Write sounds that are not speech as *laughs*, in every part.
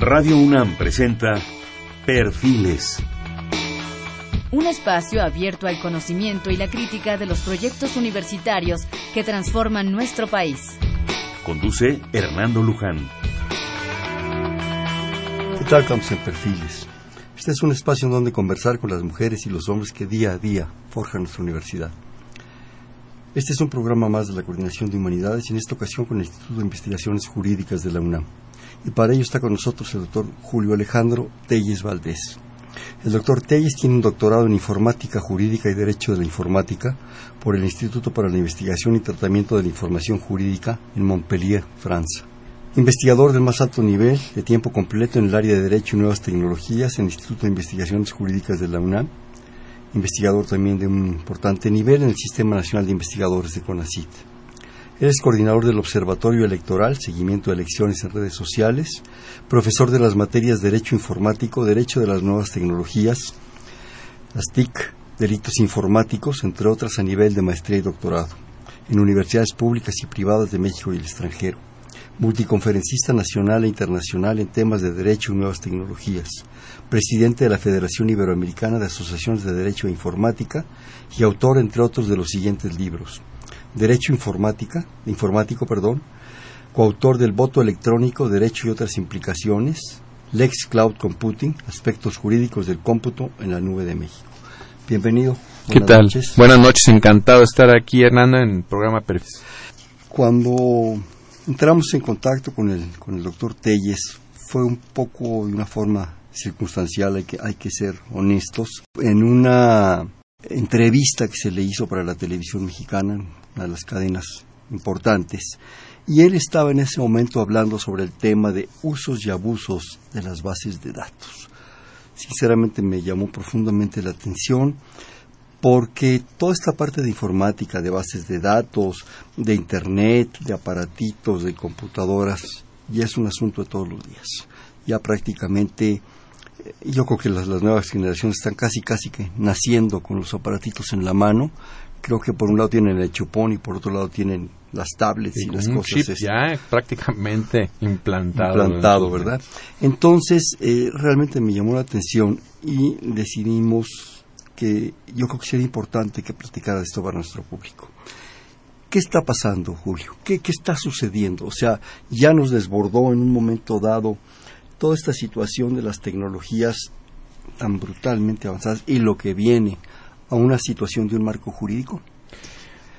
Radio UNAM presenta Perfiles. Un espacio abierto al conocimiento y la crítica de los proyectos universitarios que transforman nuestro país. Conduce Hernando Luján. ¿Qué tal, estamos en Perfiles? Este es un espacio en donde conversar con las mujeres y los hombres que día a día forjan nuestra universidad. Este es un programa más de la Coordinación de Humanidades y en esta ocasión con el Instituto de Investigaciones Jurídicas de la UNAM. Y para ello está con nosotros el doctor Julio Alejandro Telles Valdés. El doctor Telles tiene un doctorado en Informática Jurídica y Derecho de la Informática por el Instituto para la Investigación y Tratamiento de la Información Jurídica en Montpellier, Francia. Investigador del más alto nivel, de tiempo completo en el área de Derecho y Nuevas Tecnologías en el Instituto de Investigaciones Jurídicas de la UNAM. Investigador también de un importante nivel en el Sistema Nacional de Investigadores de CONACIT. Él es coordinador del Observatorio Electoral, Seguimiento de Elecciones en Redes Sociales, profesor de las materias Derecho Informático, Derecho de las Nuevas Tecnologías, las TIC, Delitos Informáticos, entre otras a nivel de maestría y doctorado, en universidades públicas y privadas de México y el extranjero. Multiconferencista nacional e internacional en temas de Derecho y Nuevas Tecnologías, presidente de la Federación Iberoamericana de Asociaciones de Derecho e Informática y autor, entre otros, de los siguientes libros. Derecho Informática, Informático, perdón, coautor del voto electrónico, Derecho y otras implicaciones, Lex Cloud Computing, aspectos jurídicos del cómputo en la nube de México. Bienvenido. ¿Qué tal? Buenas noches, encantado de estar aquí, Hernando, en el programa Perfis. Cuando entramos en contacto con el, con el doctor Telles, fue un poco de una forma circunstancial, hay que, hay que ser honestos. En una entrevista que se le hizo para la televisión mexicana, una de las cadenas importantes, y él estaba en ese momento hablando sobre el tema de usos y abusos de las bases de datos. Sinceramente me llamó profundamente la atención porque toda esta parte de informática, de bases de datos, de Internet, de aparatitos, de computadoras, ya es un asunto de todos los días. Ya prácticamente yo creo que las, nuevas generaciones están casi, casi que naciendo con los aparatitos en la mano. Creo que por un lado tienen el chupón y por otro lado tienen las tablets y, las cosas. Chip ya prácticamente implantado. Implantado, ¿verdad? Entonces, eh, realmente me llamó la atención y decidimos que yo creo que sería importante que platicara esto para nuestro público. ¿Qué está pasando, Julio? ¿Qué, ¿Qué está sucediendo? O sea, ya nos desbordó en un momento dado toda esta situación de las tecnologías tan brutalmente avanzadas y lo que viene a una situación de un marco jurídico?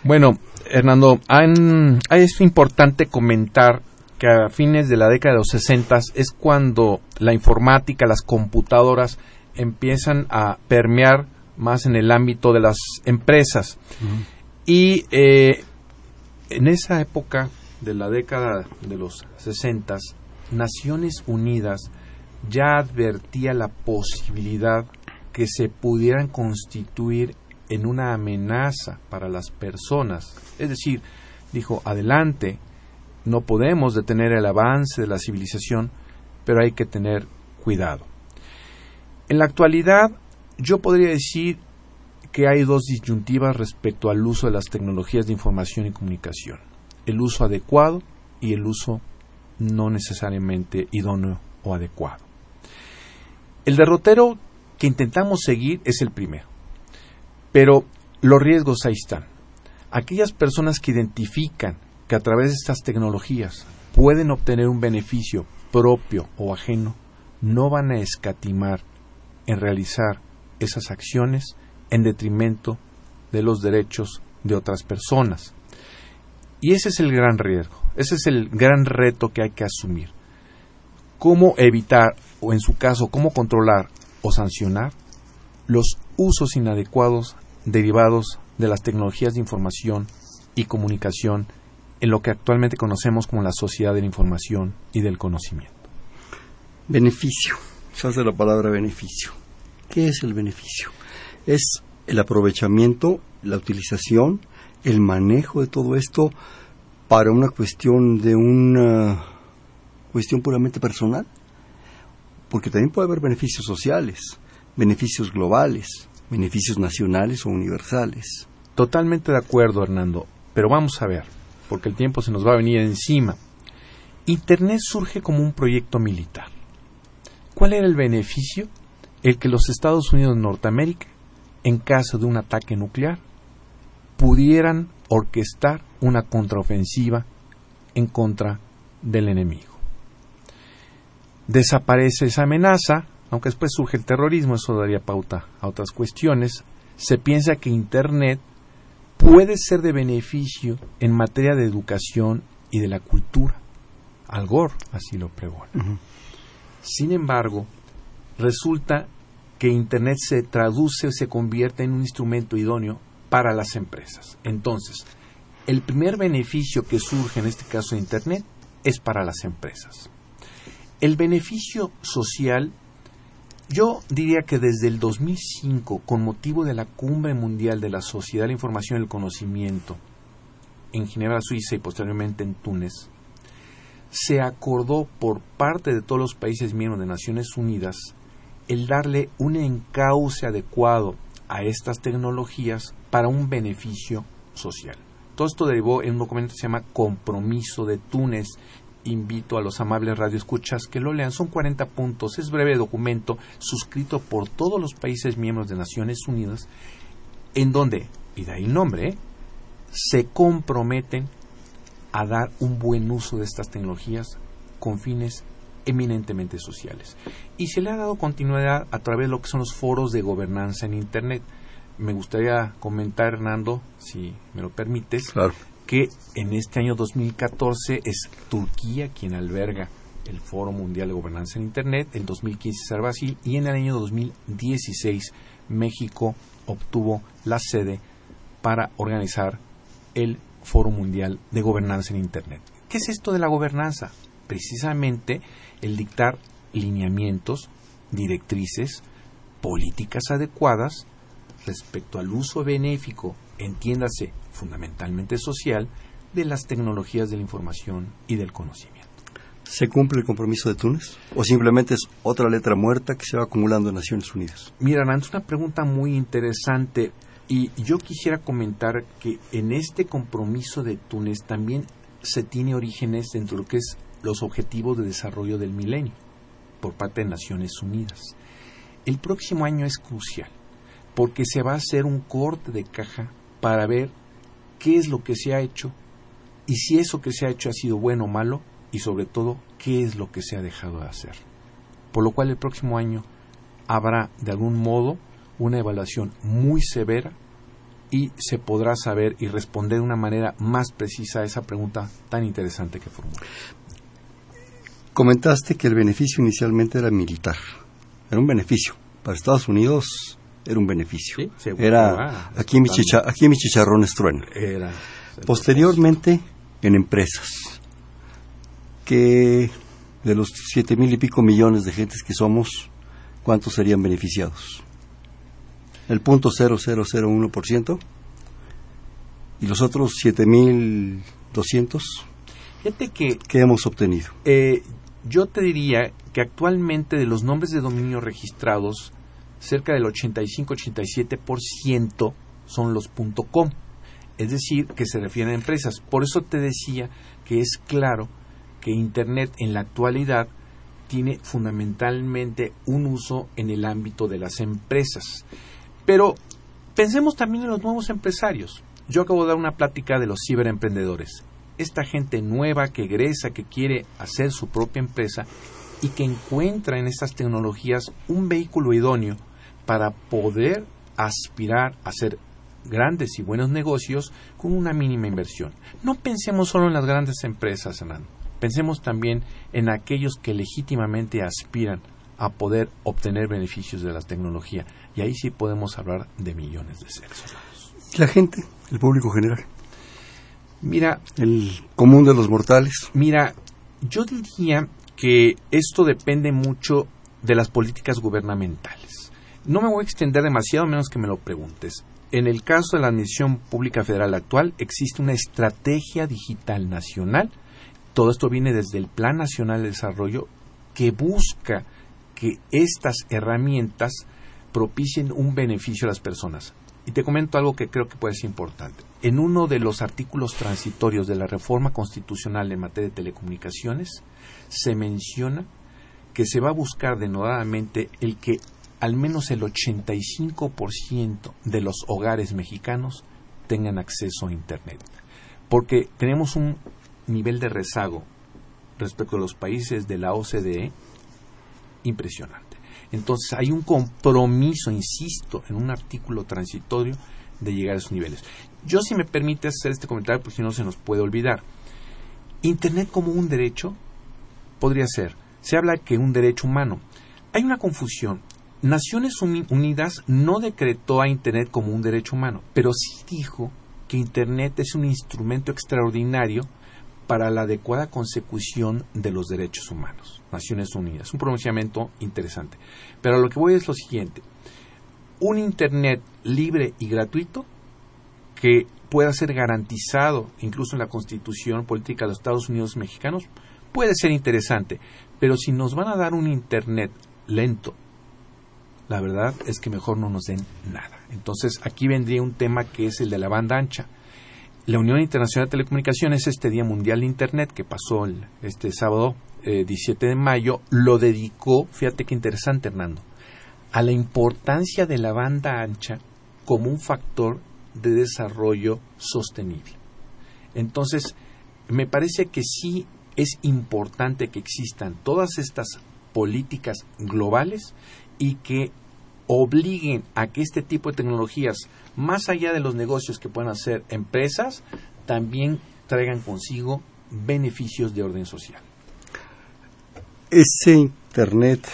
Bueno, Hernando, es importante comentar que a fines de la década de los 60 es cuando la informática, las computadoras empiezan a permear más en el ámbito de las empresas. Y eh, en esa época de la década de los 60 Naciones Unidas ya advertía la posibilidad que se pudieran constituir en una amenaza para las personas. Es decir, dijo, adelante, no podemos detener el avance de la civilización, pero hay que tener cuidado. En la actualidad, yo podría decir que hay dos disyuntivas respecto al uso de las tecnologías de información y comunicación, el uso adecuado y el uso no necesariamente idóneo o adecuado. El derrotero que intentamos seguir es el primero, pero los riesgos ahí están. Aquellas personas que identifican que a través de estas tecnologías pueden obtener un beneficio propio o ajeno, no van a escatimar en realizar esas acciones en detrimento de los derechos de otras personas. Y ese es el gran riesgo. Ese es el gran reto que hay que asumir. ¿Cómo evitar, o en su caso, cómo controlar o sancionar los usos inadecuados derivados de las tecnologías de información y comunicación en lo que actualmente conocemos como la sociedad de la información y del conocimiento? Beneficio. Se hace la palabra beneficio. ¿Qué es el beneficio? Es el aprovechamiento, la utilización, el manejo de todo esto para una cuestión de una cuestión puramente personal, porque también puede haber beneficios sociales, beneficios globales, beneficios nacionales o universales. Totalmente de acuerdo, Hernando, pero vamos a ver, porque el tiempo se nos va a venir encima. Internet surge como un proyecto militar. ¿Cuál era el beneficio? El que los Estados Unidos de Norteamérica, en caso de un ataque nuclear, pudieran orquestar una contraofensiva en contra del enemigo. Desaparece esa amenaza, aunque después surge el terrorismo, eso daría pauta a otras cuestiones. Se piensa que Internet puede ser de beneficio en materia de educación y de la cultura. Al Gore así lo pregona. Sin embargo, resulta que Internet se traduce o se convierte en un instrumento idóneo para las empresas. Entonces, el primer beneficio que surge en este caso de Internet es para las empresas. El beneficio social, yo diría que desde el 2005, con motivo de la Cumbre Mundial de la Sociedad de la Información y el Conocimiento, en Ginebra, Suiza y posteriormente en Túnez, se acordó por parte de todos los países miembros de Naciones Unidas el darle un encauce adecuado a estas tecnologías para un beneficio social. Todo esto derivó en un documento que se llama Compromiso de Túnez. Invito a los amables radioescuchas que lo lean. Son 40 puntos. Es breve documento suscrito por todos los países miembros de Naciones Unidas, en donde, y de ahí el nombre, se comprometen a dar un buen uso de estas tecnologías con fines eminentemente sociales. Y se le ha dado continuidad a través de lo que son los foros de gobernanza en Internet. Me gustaría comentar, Hernando, si me lo permites, que en este año 2014 es Turquía quien alberga el Foro Mundial de Gobernanza en Internet, el 2015 será Brasil y en el año 2016 México obtuvo la sede para organizar el Foro Mundial de Gobernanza en Internet. ¿Qué es esto de la gobernanza? Precisamente el dictar lineamientos, directrices, políticas adecuadas respecto al uso benéfico, entiéndase fundamentalmente social, de las tecnologías de la información y del conocimiento. ¿Se cumple el compromiso de Túnez? ¿O simplemente es otra letra muerta que se va acumulando en Naciones Unidas? Mira, es una pregunta muy interesante y yo quisiera comentar que en este compromiso de Túnez también se tiene orígenes dentro de lo que es los objetivos de desarrollo del milenio por parte de Naciones Unidas. El próximo año es crucial porque se va a hacer un corte de caja para ver qué es lo que se ha hecho y si eso que se ha hecho ha sido bueno o malo y sobre todo qué es lo que se ha dejado de hacer. Por lo cual el próximo año habrá de algún modo una evaluación muy severa y se podrá saber y responder de una manera más precisa a esa pregunta tan interesante que formula. Comentaste que el beneficio inicialmente era militar, era un beneficio. Para Estados Unidos era un beneficio. era ah, aquí, en mi aquí mis chicharrones trueno. Era, Posteriormente en empresas, que de los siete mil y pico millones de gentes que somos, ¿cuántos serían beneficiados? el punto 0001% y los otros 7.200 Fíjate que, ¿qué hemos obtenido? Eh, yo te diría que actualmente de los nombres de dominio registrados, cerca del 85-87% son los .com, es decir, que se refieren a empresas. Por eso te decía que es claro que Internet en la actualidad tiene fundamentalmente un uso en el ámbito de las empresas. Pero pensemos también en los nuevos empresarios. Yo acabo de dar una plática de los ciberemprendedores. Esta gente nueva que egresa, que quiere hacer su propia empresa y que encuentra en estas tecnologías un vehículo idóneo para poder aspirar a hacer grandes y buenos negocios con una mínima inversión. No pensemos solo en las grandes empresas, Hernán. Pensemos también en aquellos que legítimamente aspiran a poder obtener beneficios de la tecnología. Y ahí sí podemos hablar de millones de seres humanos. La gente, el público general. Mira. El común de los mortales. Mira, yo diría que esto depende mucho de las políticas gubernamentales. No me voy a extender demasiado, menos que me lo preguntes. En el caso de la Administración Pública Federal actual, existe una estrategia digital nacional. Todo esto viene desde el Plan Nacional de Desarrollo que busca que estas herramientas propicien un beneficio a las personas. Y te comento algo que creo que puede ser importante. En uno de los artículos transitorios de la reforma constitucional en materia de telecomunicaciones, se menciona que se va a buscar denodadamente el que al menos el 85% de los hogares mexicanos tengan acceso a Internet. Porque tenemos un nivel de rezago respecto a los países de la OCDE impresionante. Entonces hay un compromiso, insisto, en un artículo transitorio de llegar a esos niveles. Yo, si me permite hacer este comentario, porque si no se nos puede olvidar. Internet como un derecho podría ser. Se habla que un derecho humano. Hay una confusión. Naciones Unidas no decretó a Internet como un derecho humano, pero sí dijo que Internet es un instrumento extraordinario para la adecuada consecución de los derechos humanos. Naciones Unidas. Un pronunciamiento interesante. Pero lo que voy es lo siguiente. Un Internet libre y gratuito que pueda ser garantizado incluso en la Constitución Política de los Estados Unidos Mexicanos puede ser interesante. Pero si nos van a dar un Internet lento, la verdad es que mejor no nos den nada. Entonces aquí vendría un tema que es el de la banda ancha. La Unión Internacional de Telecomunicaciones, este Día Mundial de Internet que pasó este sábado 17 eh, de mayo, lo dedicó, fíjate qué interesante Hernando, a la importancia de la banda ancha como un factor de desarrollo sostenible. Entonces, me parece que sí es importante que existan todas estas políticas globales y que obliguen a que este tipo de tecnologías, más allá de los negocios que puedan hacer empresas, también traigan consigo beneficios de orden social. Ese Internet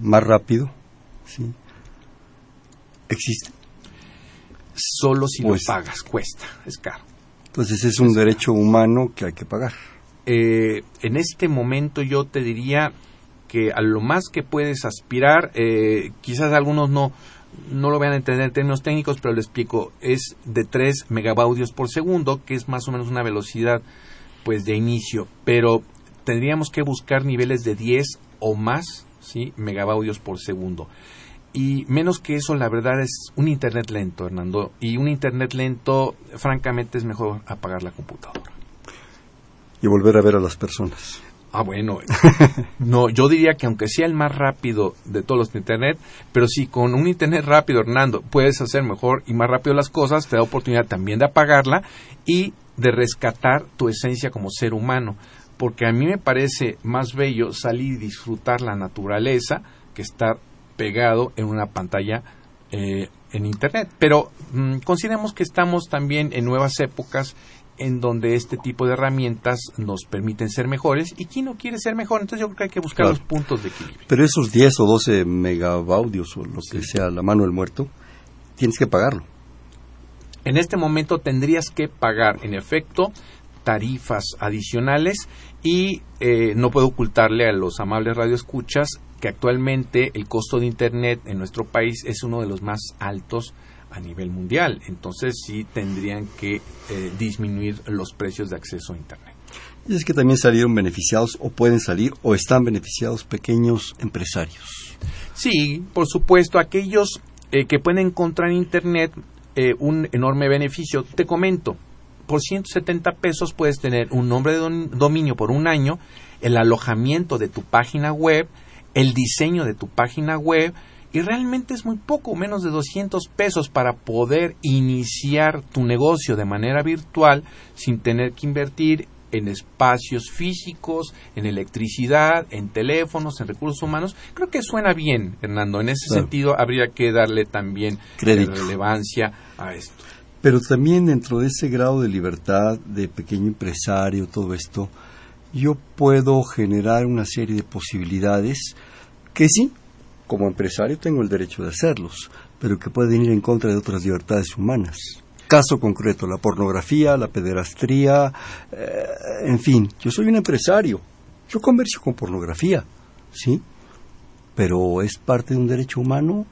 más rápido, ¿sí? ¿Existe? Solo si lo pues pagas, cuesta, es caro. Entonces es un derecho humano que hay que pagar. Eh, en este momento yo te diría que a lo más que puedes aspirar, eh, quizás algunos no, no lo vean a entender en términos técnicos, pero lo explico, es de 3 megabaudios por segundo, que es más o menos una velocidad pues de inicio, pero tendríamos que buscar niveles de 10 o más, ¿sí? megabaudios por segundo. Y menos que eso, la verdad es un internet lento, Hernando. Y un internet lento, francamente, es mejor apagar la computadora. Y volver a ver a las personas. Ah, bueno. *laughs* No, yo diría que aunque sea el más rápido de todos los Internet, pero si con un Internet rápido, Hernando, puedes hacer mejor y más rápido las cosas, te da oportunidad también de apagarla y de rescatar tu esencia como ser humano. Porque a mí me parece más bello salir y disfrutar la naturaleza que estar pegado en una pantalla eh, en Internet. Pero mm, consideremos que estamos también en nuevas épocas en donde este tipo de herramientas nos permiten ser mejores y quién no quiere ser mejor. Entonces yo creo que hay que buscar los puntos de equilibrio. Pero esos 10 o 12 megabaudios o lo que sea la mano del muerto, tienes que pagarlo. En este momento tendrías que pagar, en efecto, tarifas adicionales y eh, no puedo ocultarle a los amables radioescuchas que actualmente el costo de Internet en nuestro país es uno de los más altos a nivel mundial. Entonces sí tendrían que eh, disminuir los precios de acceso a Internet. Y es que también salieron beneficiados o pueden salir o están beneficiados pequeños empresarios. Sí, por supuesto, aquellos eh, que pueden encontrar en Internet eh, un enorme beneficio. Te comento, por 170 pesos puedes tener un nombre de dominio por un año, el alojamiento de tu página web, el diseño de tu página web, y realmente es muy poco, menos de 200 pesos para poder iniciar tu negocio de manera virtual sin tener que invertir en espacios físicos, en electricidad, en teléfonos, en recursos humanos. Creo que suena bien, Hernando. En ese sentido, habría que darle también relevancia a esto. Pero también dentro de ese grado de libertad de pequeño empresario, todo esto, yo puedo generar una serie de posibilidades que sí, como empresario tengo el derecho de hacerlos, pero que pueden ir en contra de otras libertades humanas. Caso concreto, la pornografía, la pederastría, eh, en fin, yo soy un empresario, yo comercio con pornografía, ¿sí? Pero ¿es parte de un derecho humano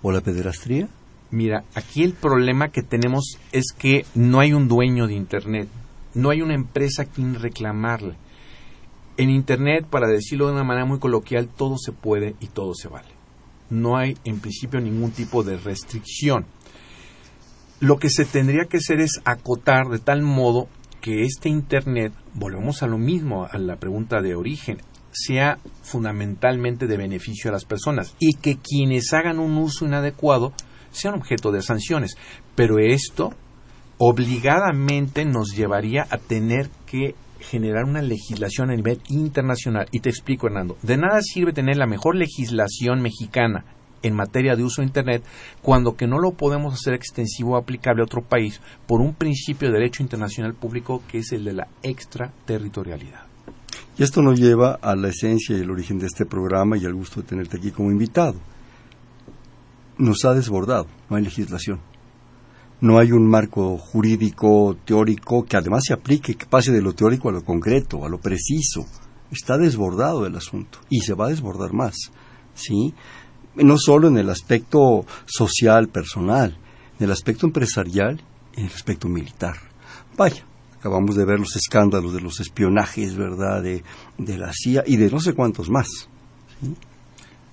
o la pederastría? Mira, aquí el problema que tenemos es que no hay un dueño de Internet, no hay una empresa a quien reclamarle. En Internet, para decirlo de una manera muy coloquial, todo se puede y todo se vale no hay en principio ningún tipo de restricción. Lo que se tendría que hacer es acotar de tal modo que este Internet, volvemos a lo mismo, a la pregunta de origen, sea fundamentalmente de beneficio a las personas y que quienes hagan un uso inadecuado sean objeto de sanciones. Pero esto obligadamente nos llevaría a tener que generar una legislación a nivel internacional. Y te explico, Hernando, de nada sirve tener la mejor legislación mexicana en materia de uso de Internet cuando que no lo podemos hacer extensivo o aplicable a otro país por un principio de derecho internacional público que es el de la extraterritorialidad. Y esto nos lleva a la esencia y el origen de este programa y al gusto de tenerte aquí como invitado. Nos ha desbordado, no hay legislación. No hay un marco jurídico teórico que además se aplique, que pase de lo teórico a lo concreto, a lo preciso. Está desbordado el asunto y se va a desbordar más. ¿Sí? no solo en el aspecto social, personal, en el aspecto empresarial y en el aspecto militar. Vaya, acabamos de ver los escándalos de los espionajes, ¿verdad?, de, la CIA y de no sé cuántos más.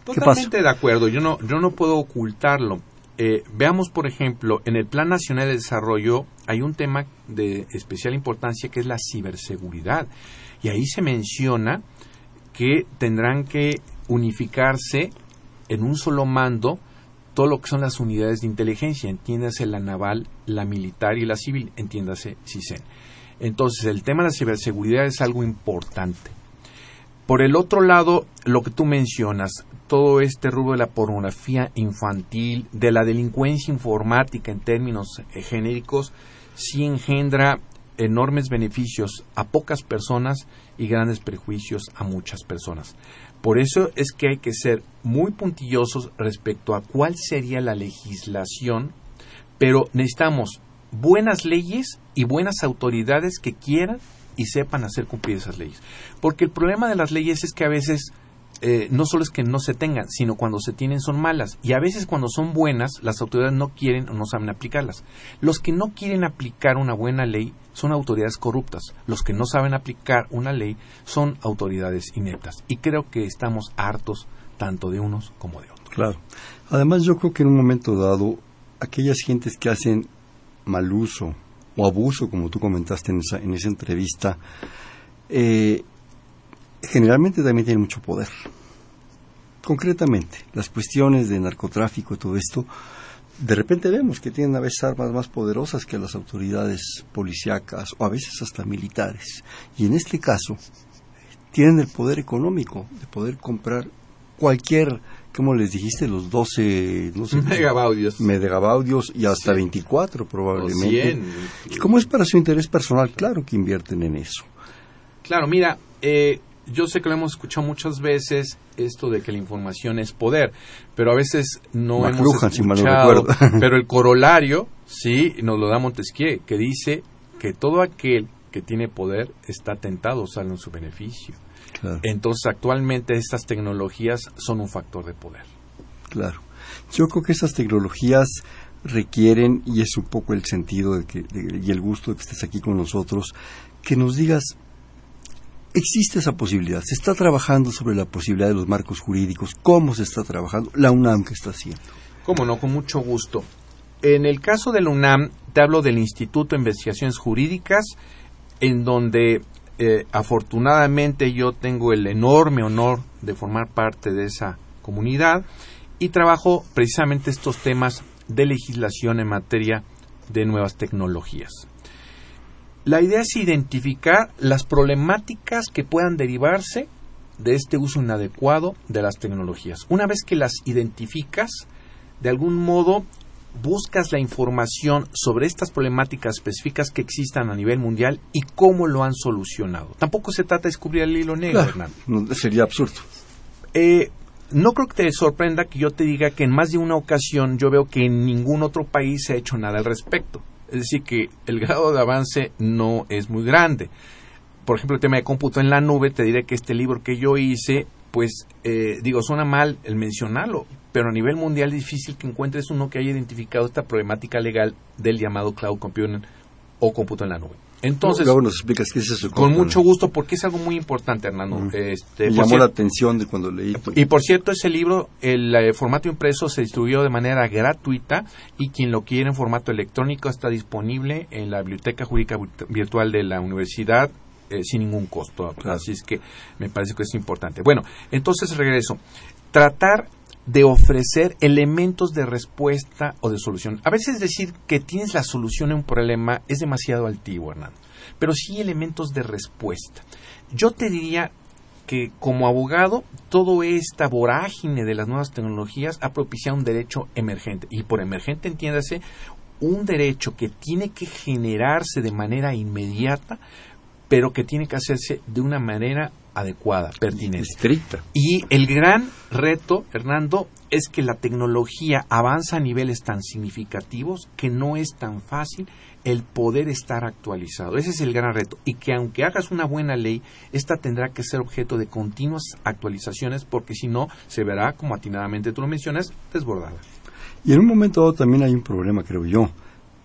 Totalmente de acuerdo, yo no, yo no puedo ocultarlo. Eh, veamos, por ejemplo, en el Plan Nacional de Desarrollo hay un tema de especial importancia que es la ciberseguridad. Y ahí se menciona que tendrán que unificarse en un solo mando todo lo que son las unidades de inteligencia, entiéndase la naval, la militar y la civil, entiéndase CISEN. Entonces, el tema de la ciberseguridad es algo importante. Por el otro lado, lo que tú mencionas, todo este rubro de la pornografía infantil, de la delincuencia informática en términos eh, genéricos, sí engendra enormes beneficios a pocas personas y grandes prejuicios a muchas personas. Por eso es que hay que ser muy puntillosos respecto a cuál sería la legislación, pero necesitamos buenas leyes y buenas autoridades que quieran y sepan hacer cumplir esas leyes. Porque el problema de las leyes es que a veces eh, no solo es que no se tengan, sino cuando se tienen son malas. Y a veces cuando son buenas, las autoridades no quieren o no saben aplicarlas. Los que no quieren aplicar una buena ley son autoridades corruptas. Los que no saben aplicar una ley son autoridades ineptas. Y creo que estamos hartos tanto de unos como de otros. Claro. Además, yo creo que en un momento dado, aquellas gentes que hacen mal uso o abuso, como tú comentaste en esa, en esa entrevista, eh, generalmente también tienen mucho poder. Concretamente, las cuestiones de narcotráfico y todo esto, de repente vemos que tienen a veces armas más poderosas que las autoridades policíacas o a veces hasta militares. Y en este caso, tienen el poder económico de poder comprar cualquier, como les dijiste, los 12 no sé, megabaudios. megabaudios y hasta 24 probablemente. ¿Y cómo es para su interés personal? Claro que invierten en eso. Claro, mira, eh, yo sé que lo hemos escuchado muchas veces esto de que la información es poder, pero a veces no hemos escuchado. *laughs* pero el corolario, sí, nos lo da Montesquieu, que dice que todo aquel que tiene poder está tentado a usarlo en su beneficio. Entonces, actualmente estas tecnologías son un factor de poder. Claro. Yo creo que esas tecnologías requieren, y es un poco el sentido de que, y el gusto de que estés aquí con nosotros, que nos digas Existe esa posibilidad. Se está trabajando sobre la posibilidad de los marcos jurídicos. ¿Cómo se está trabajando? La UNAM que está haciendo. Cómo no, con mucho gusto. En el caso de la UNAM, te hablo del Instituto de Investigaciones Jurídicas, en donde eh, afortunadamente yo tengo el enorme honor de formar parte de esa comunidad y trabajo precisamente estos temas de legislación en materia de nuevas tecnologías. La idea es identificar las problemáticas que puedan derivarse de este uso inadecuado de las tecnologías. Una vez que las identificas, de algún modo buscas la información sobre estas problemáticas específicas que existan a nivel mundial y cómo lo han solucionado. Tampoco se trata de descubrir el hilo negro, Hernán. sería absurdo. Eh, no creo que te sorprenda que yo te diga que en más de una ocasión yo veo que en ningún otro país se ha hecho nada al respecto. Es decir, que el grado de avance no es muy grande. Por ejemplo, el tema de cómputo en la nube, te diré que este libro que yo hice, pues eh, digo, suena mal el mencionarlo, pero a nivel mundial es difícil que encuentres uno que haya identificado esta problemática legal del llamado cloud computing o cómputo en la nube. Entonces, luego nos explicas qué es eso. Con mucho gusto, porque es algo muy importante, Hernando. Este, Me llamó la atención de cuando leí. Y por cierto, ese libro, el, eh, formato impreso se distribuyó de manera gratuita y quien lo quiere en formato electrónico está disponible en la Biblioteca Jurídica Virtual de la Universidad eh, sin ningún costo. Así es que me parece que es importante. Bueno, entonces regreso. Tratar de ofrecer elementos de respuesta o de solución. A veces decir que tienes la solución a un problema es demasiado altivo, Hernando, pero sí elementos de respuesta. Yo te diría que como abogado, toda esta vorágine de las nuevas tecnologías ha propiciado un derecho emergente. Y por emergente entiéndase un derecho que tiene que generarse de manera inmediata, pero que tiene que hacerse de una manera adecuada, pertinente. Estricta. Y el gran reto, Hernando, es que la tecnología avanza a niveles tan significativos que no es tan fácil el poder estar actualizado. Ese es el gran reto. Y que aunque hagas una buena ley, esta tendrá que ser objeto de continuas actualizaciones porque si no, se verá, como atinadamente tú lo mencionas, desbordada. Y en un momento dado también hay un problema, creo yo.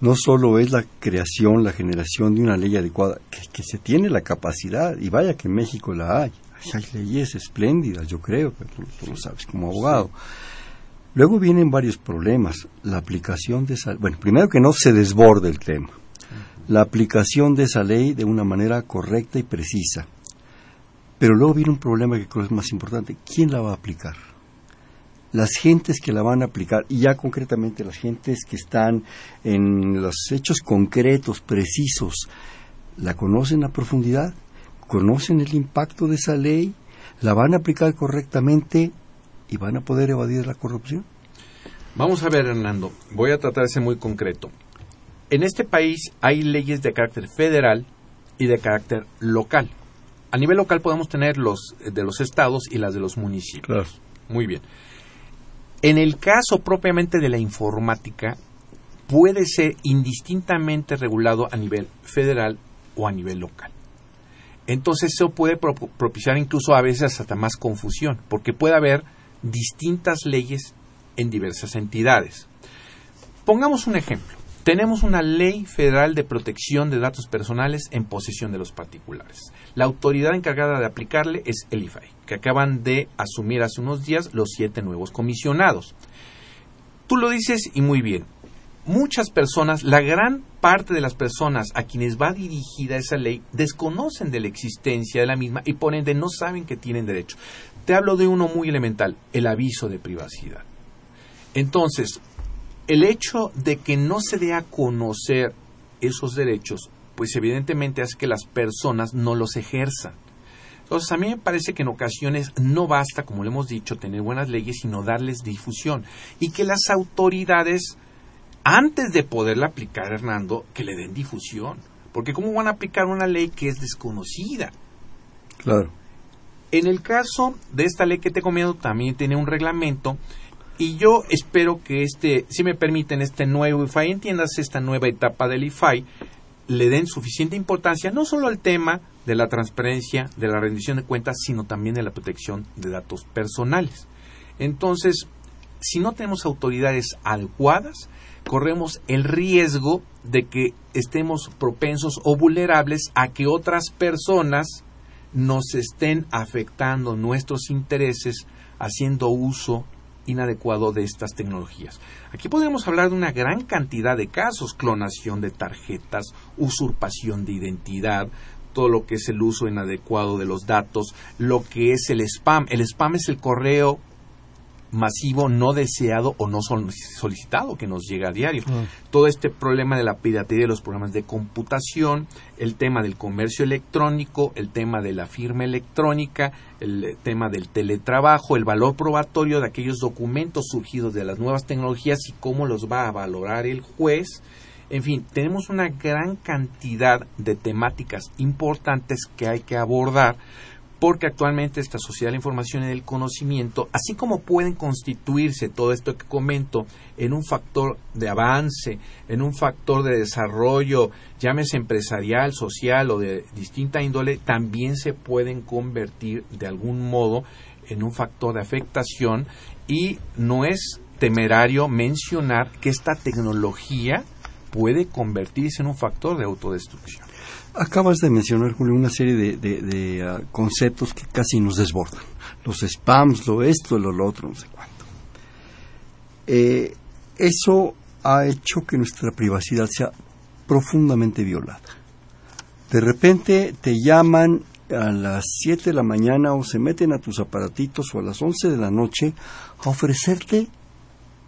No solo es la creación, la generación de una ley adecuada, que, se tiene la capacidad, y vaya que en México la hay. Hay leyes espléndidas, yo creo, tú, tú lo sabes como abogado. Luego vienen varios problemas. La aplicación de esa... Bueno, primero que no se desborde el tema. La aplicación de esa ley de una manera correcta y precisa. Pero luego viene un problema que creo es más importante. ¿Quién la va a aplicar? Las gentes que la van a aplicar, y ya concretamente las gentes que están en los hechos concretos, precisos, ¿la conocen a profundidad? ¿Conocen el impacto de esa ley? ¿La van a aplicar correctamente y van a poder evadir la corrupción? Vamos a ver, Hernando, voy a tratar de ser muy concreto. En este país hay leyes de carácter federal y de carácter local. A nivel local podemos tener los de los estados y las de los municipios. Claro. Muy bien. En el caso propiamente de la informática, puede ser indistintamente regulado a nivel federal o a nivel local. Entonces eso puede propiciar incluso a veces hasta más confusión, porque puede haber distintas leyes en diversas entidades. Pongamos un ejemplo. Tenemos una ley federal de protección de datos personales en posesión de los particulares. La autoridad encargada de aplicarle es el IFAI, que acaban de asumir hace unos días los siete nuevos comisionados. Tú lo dices y muy bien. Muchas personas, la gran parte de las personas a quienes va dirigida esa ley, desconocen de la existencia de la misma y por ende no saben que tienen derecho. Te hablo de uno muy elemental, el aviso de privacidad. Entonces, el hecho de que no se dé a conocer esos derechos, pues evidentemente hace que las personas no los ejerzan. Entonces, a mí me parece que en ocasiones no basta, como le hemos dicho, tener buenas leyes, sino darles difusión. Y que las autoridades, antes de poderla aplicar, Hernando, que le den difusión. Porque ¿cómo van a aplicar una ley que es desconocida? Claro. En el caso de esta ley que te comento, también tiene un reglamento y yo espero que este, si me permiten, este nuevo IFAI, entiendas esta nueva etapa del IFAI, le den suficiente importancia no solo al tema de la transparencia, de la rendición de cuentas, sino también de la protección de datos personales. Entonces, si no tenemos autoridades adecuadas, corremos el riesgo de que estemos propensos o vulnerables a que otras personas nos estén afectando nuestros intereses haciendo uso inadecuado de estas tecnologías. Aquí podemos hablar de una gran cantidad de casos, clonación de tarjetas, usurpación de identidad, todo lo que es el uso inadecuado de los datos, lo que es el spam. El spam es el correo masivo no deseado o no solicitado que nos llega a diario. Ah. Todo este problema de la piratería de los programas de computación, el tema del comercio electrónico, el tema de la firma electrónica, el tema del teletrabajo, el valor probatorio de aquellos documentos surgidos de las nuevas tecnologías y cómo los va a valorar el juez. En fin, tenemos una gran cantidad de temáticas importantes que hay que abordar porque actualmente esta sociedad de la información y del conocimiento, así como pueden constituirse todo esto que comento en un factor de avance, en un factor de desarrollo, llámese empresarial, social o de distinta índole, también se pueden convertir de algún modo en un factor de afectación y no es temerario mencionar que esta tecnología puede convertirse en un factor de autodestrucción. Acabas de mencionar, Julio, una serie de, ah, conceptos que casi nos desbordan. Los spams, lo esto, lo, otro, no sé cuánto. Eh, eso ha hecho que nuestra privacidad sea profundamente violada. De repente te llaman a las 7 de la mañana o se meten a tus aparatitos o a las 11 de la noche a ofrecerte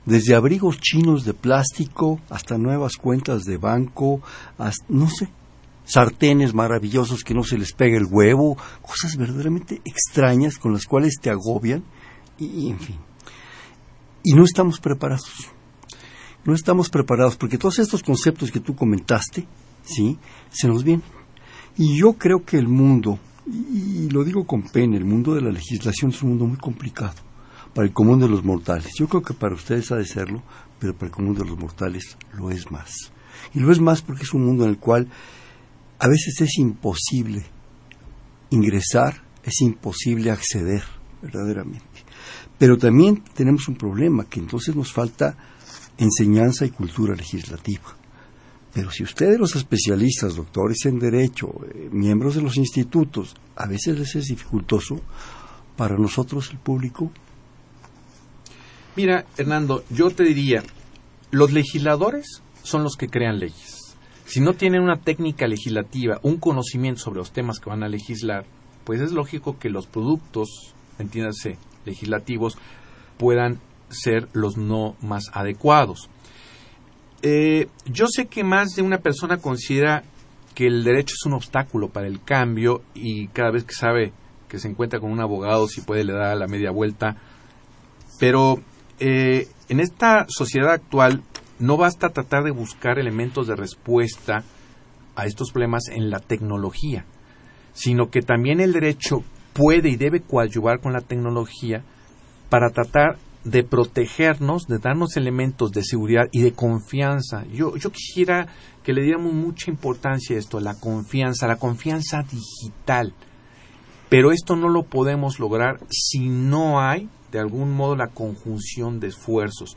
desde abrigos chinos de plástico hasta nuevas cuentas de banco, hasta, no sé, sartenes maravillosos que no se les pega el huevo, cosas verdaderamente extrañas con las cuales te agobian y, en fin. Y no estamos preparados. No estamos preparados porque todos estos conceptos que tú comentaste, ¿sí? Se nos vienen. Y yo creo que el mundo, y lo digo con pena, el mundo de la legislación es un mundo muy complicado para el común de los mortales. Yo creo que para ustedes ha de serlo, pero para el común de los mortales lo es más. Y lo es más porque es un mundo en el cual a veces es imposible ingresar, es imposible acceder verdaderamente. Pero también tenemos un problema, que entonces nos falta enseñanza y cultura legislativa. Pero si ustedes, los especialistas, doctores en derecho, eh, miembros de los institutos, a veces les es dificultoso, para nosotros el público Mira, Hernando, yo te diría, los legisladores son los que crean leyes. Si no tienen una técnica legislativa, un conocimiento sobre los temas que van a legislar, pues es lógico que los productos, entiéndase, legislativos, puedan ser los no más adecuados. Eh, yo sé que más de una persona considera que el derecho es un obstáculo para el cambio y cada vez que sabe que se encuentra con un abogado, si puede le da la media vuelta, pero eh, en esta sociedad actual no basta tratar de buscar elementos de respuesta a estos problemas en la tecnología, sino que también el derecho puede y debe coadyuvar con la tecnología para tratar de protegernos, de darnos elementos de seguridad y de confianza. Yo, yo quisiera que le diéramos mucha importancia a esto, la confianza, la confianza digital. Pero esto no lo podemos lograr si no hay de algún modo la conjunción de esfuerzos.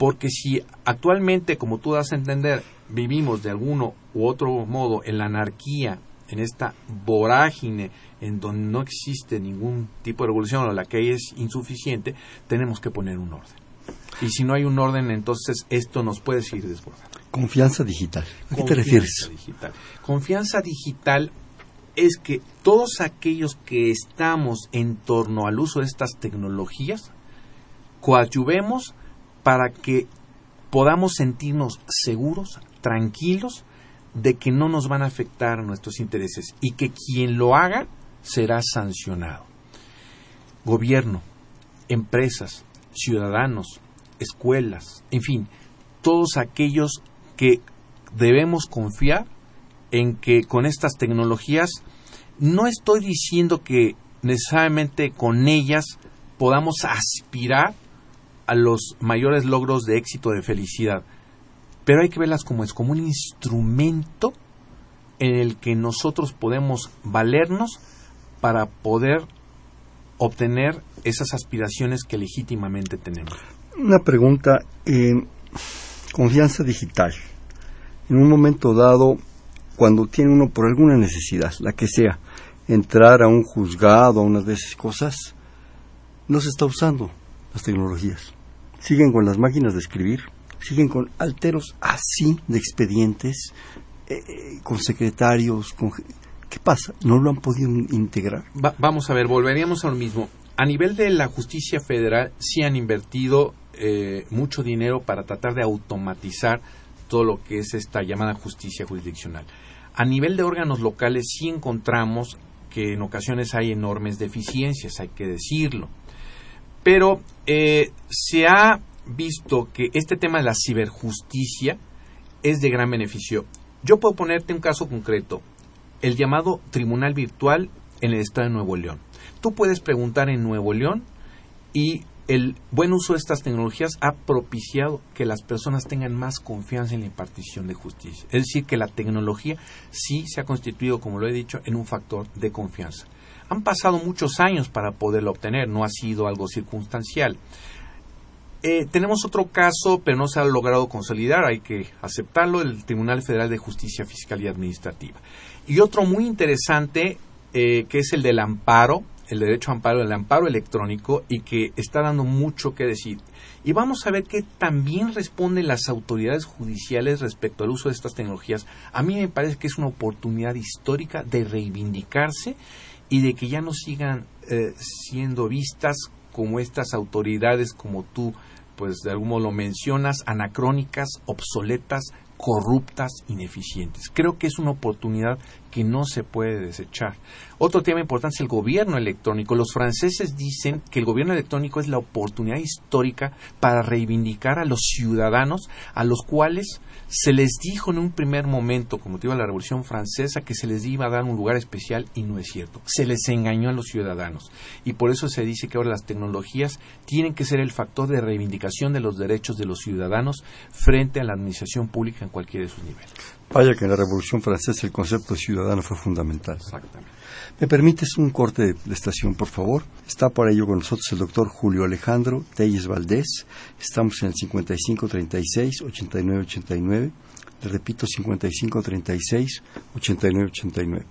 Porque si actualmente, como tú das a entender, vivimos de alguno u otro modo en la anarquía, en esta vorágine en donde no existe ningún tipo de revolución o la que hay es insuficiente, tenemos que poner un orden. Y si no hay un orden, entonces esto nos puede seguir desbordando. Confianza digital. ¿A qué te refieres? Digital. Confianza digital es que todos aquellos que estamos en torno al uso de estas tecnologías coadyuvemos para que podamos sentirnos seguros, tranquilos, de que no nos van a afectar nuestros intereses y que quien lo haga será sancionado. Gobierno, empresas, ciudadanos, escuelas, en fin, todos aquellos que debemos confiar en que con estas tecnologías no estoy diciendo que necesariamente con ellas podamos aspirar a los mayores logros de éxito, de felicidad, pero hay que verlas como es, como un instrumento en el que nosotros podemos valernos para poder obtener esas aspiraciones que legítimamente tenemos. Una pregunta, eh, confianza digital. En un momento dado, cuando tiene uno por alguna necesidad, la que sea, entrar a un juzgado, a una de esas cosas, no se está usando las tecnologías. Siguen con las máquinas de escribir, siguen con alteros así de expedientes, eh, eh, con secretarios, con... ¿Qué pasa? ¿No lo han podido integrar? vamos a ver, volveríamos a lo mismo. A nivel de la justicia federal sí han invertido eh, mucho dinero para tratar de automatizar todo lo que es esta llamada justicia jurisdiccional. A nivel de órganos locales sí encontramos que en ocasiones hay enormes deficiencias, hay que decirlo. Pero eh, se ha visto que este tema de la ciberjusticia es de gran beneficio. Yo puedo ponerte un caso concreto, el llamado Tribunal Virtual en el Estado de Nuevo León. Tú puedes preguntar en Nuevo León y el buen uso de estas tecnologías ha propiciado que las personas tengan más confianza en la impartición de justicia. Es decir, que la tecnología sí se ha constituido, como lo he dicho, en un factor de confianza. Han pasado muchos años para poderlo obtener, no ha sido algo circunstancial. Eh, tenemos otro caso, pero no se ha logrado consolidar, hay que aceptarlo, el Tribunal Federal de Justicia Fiscal y Administrativa. Y otro muy interesante, eh, que es el del amparo el derecho a amparo, el amparo electrónico y que está dando mucho que decir. Y vamos a ver qué también responden las autoridades judiciales respecto al uso de estas tecnologías. A mí me parece que es una oportunidad histórica de reivindicarse y de que ya no sigan eh, siendo vistas como estas autoridades, como tú, pues de algún modo lo mencionas, anacrónicas, obsoletas, corruptas, ineficientes. Creo que es una oportunidad que no se puede desechar. Otro tema importante es el gobierno electrónico. Los franceses dicen que el gobierno electrónico es la oportunidad histórica para reivindicar a los ciudadanos a los cuales se les dijo en un primer momento, como motivo de la Revolución Francesa, que se les iba a dar un lugar especial y no es cierto. Se les engañó a los ciudadanos. Y por eso se dice que ahora las tecnologías tienen que ser el factor de reivindicación de los derechos de los ciudadanos frente a la administración pública en cualquiera de sus niveles. Vaya que en la Revolución Francesa el concepto de ciudadano fue fundamental. Exactamente. ¿Me permites un corte de estación, por favor? Está por ello con nosotros el doctor Julio Alejandro Telles Valdés. Estamos en el 5536-8989. Le repito, 5536-8989.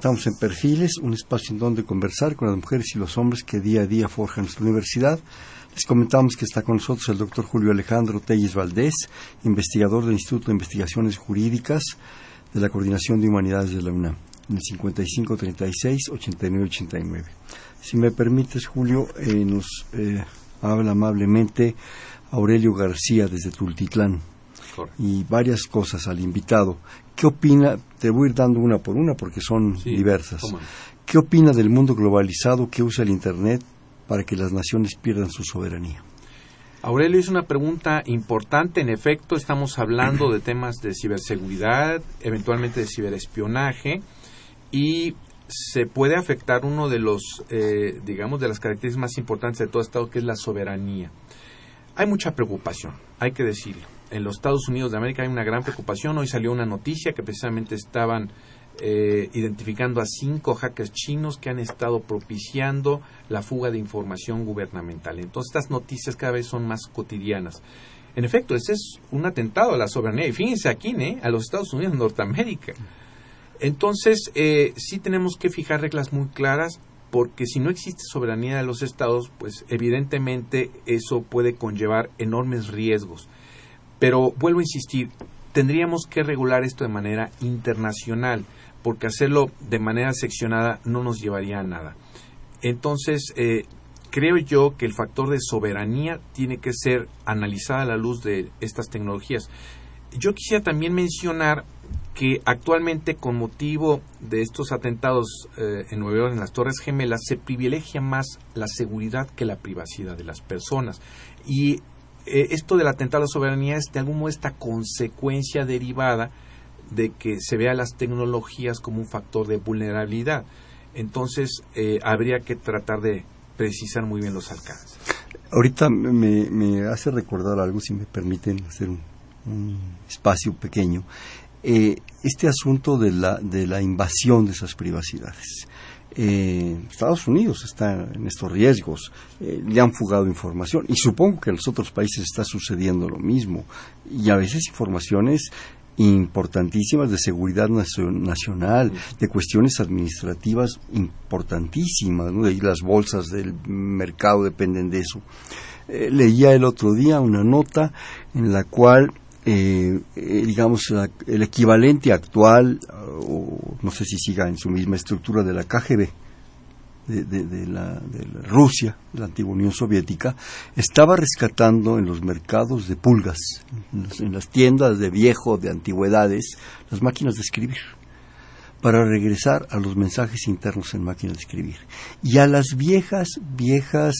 Estamos en Perfiles, un espacio en donde conversar con las mujeres y los hombres que día a día forjan nuestra universidad. Les comentamos que está con nosotros el doctor Julio Alejandro Telles Valdés, investigador del Instituto de Investigaciones Jurídicas de la Coordinación de Humanidades de la UNAM, en el 5536-8989. Si me permites, Julio, eh, nos eh, habla amablemente Aurelio García desde Tultitlán y varias cosas al invitado. ¿Qué opina? Te voy a ir dando una por una porque son diversas. ¿Qué opina del mundo globalizado que usa el Internet para que las naciones pierdan su soberanía? Aurelio, es una pregunta importante. En efecto, estamos hablando de temas de ciberseguridad, eventualmente de ciberespionaje, y se puede afectar uno de los, eh, digamos, de las características más importantes de todo Estado, que es la soberanía. Hay mucha preocupación, hay que decirlo en los Estados Unidos de América hay una gran preocupación. Hoy salió una noticia que precisamente estaban eh, identificando a cinco hackers chinos que han estado propiciando la fuga de información gubernamental. Entonces estas noticias cada vez son más cotidianas. En efecto, ese es un atentado a la soberanía. Y fíjense aquí, ¿eh? a los Estados Unidos, Norteamérica. Entonces, eh, sí tenemos que fijar reglas muy claras porque si no existe soberanía de los estados, pues evidentemente eso puede conllevar enormes riesgos. Pero vuelvo a insistir, tendríamos que regular esto de manera internacional, porque hacerlo de manera seccionada no nos llevaría a nada. Entonces, eh, creo yo que el factor de soberanía tiene que ser analizado a la luz de estas tecnologías. Yo quisiera también mencionar que actualmente con motivo de estos atentados eh, en Nueva York, en las Torres Gemelas, se privilegia más la seguridad que la privacidad de las personas. Y eh, esto del atentado a la soberanía es de algún modo esta consecuencia derivada de que se vea las tecnologías como un factor de vulnerabilidad. Entonces, eh, habría que tratar de precisar muy bien los alcances. Ahorita me, hace recordar algo, si me permiten hacer un, espacio pequeño. Eh, este asunto de la, de la invasión de esas privacidades. Eh, Estados Unidos está en estos riesgos, eh, le han fugado información y supongo que en los otros países está sucediendo lo mismo y a veces informaciones importantísimas de seguridad nacional, de cuestiones administrativas importantísimas, de las bolsas del mercado dependen de eso. Eh, leía el otro día una nota en la cual eh, eh, digamos, el equivalente actual, o no sé si siga en su misma estructura de la KGB, de, la, Rusia, de la antigua Unión Soviética, estaba rescatando en los mercados de pulgas, en las tiendas de viejo, de antigüedades, las máquinas de escribir para regresar a los mensajes internos en máquinas de escribir. Y a las viejas viejas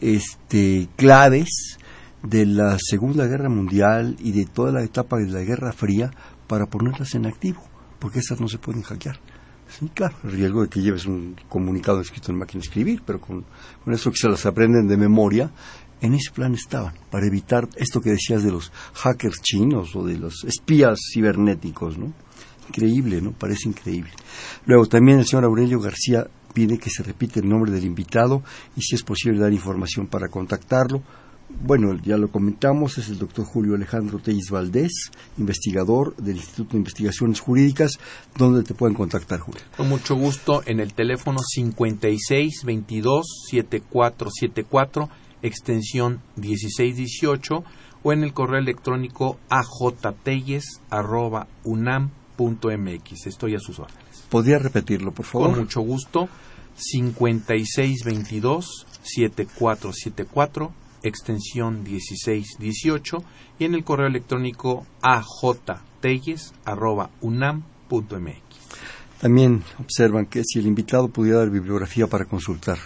este claves de la Segunda Guerra Mundial y de toda la etapa de la Guerra Fría para ponerlas en activo, porque esas no se pueden hackear. Sí, claro, el riesgo de que lleves un comunicado escrito en máquina de escribir, pero con, con eso que se las aprenden de memoria, en ese plan estaban, para evitar esto que decías de los hackers chinos o de los espías cibernéticos, ¿no? Increíble, ¿no? Parece increíble. Luego también el señor Aurelio García pide que se repite el nombre del invitado y si es posible dar información para contactarlo. Bueno, ya lo comentamos, es el doctor Julio Alejandro Telles Valdés, investigador del Instituto de Investigaciones Jurídicas, donde te pueden contactar, Julio. Con mucho gusto en el teléfono 5622-7474, extensión 1618, o en el correo electrónico ajtelles.unam.mx. Estoy a sus órdenes. ¿Podría repetirlo, por favor? Con mucho gusto, 5622-7474, extensión 1618, y en el correo electrónico ajtelles.unam.mx. También observan que si el invitado pudiera dar bibliografía para consultar.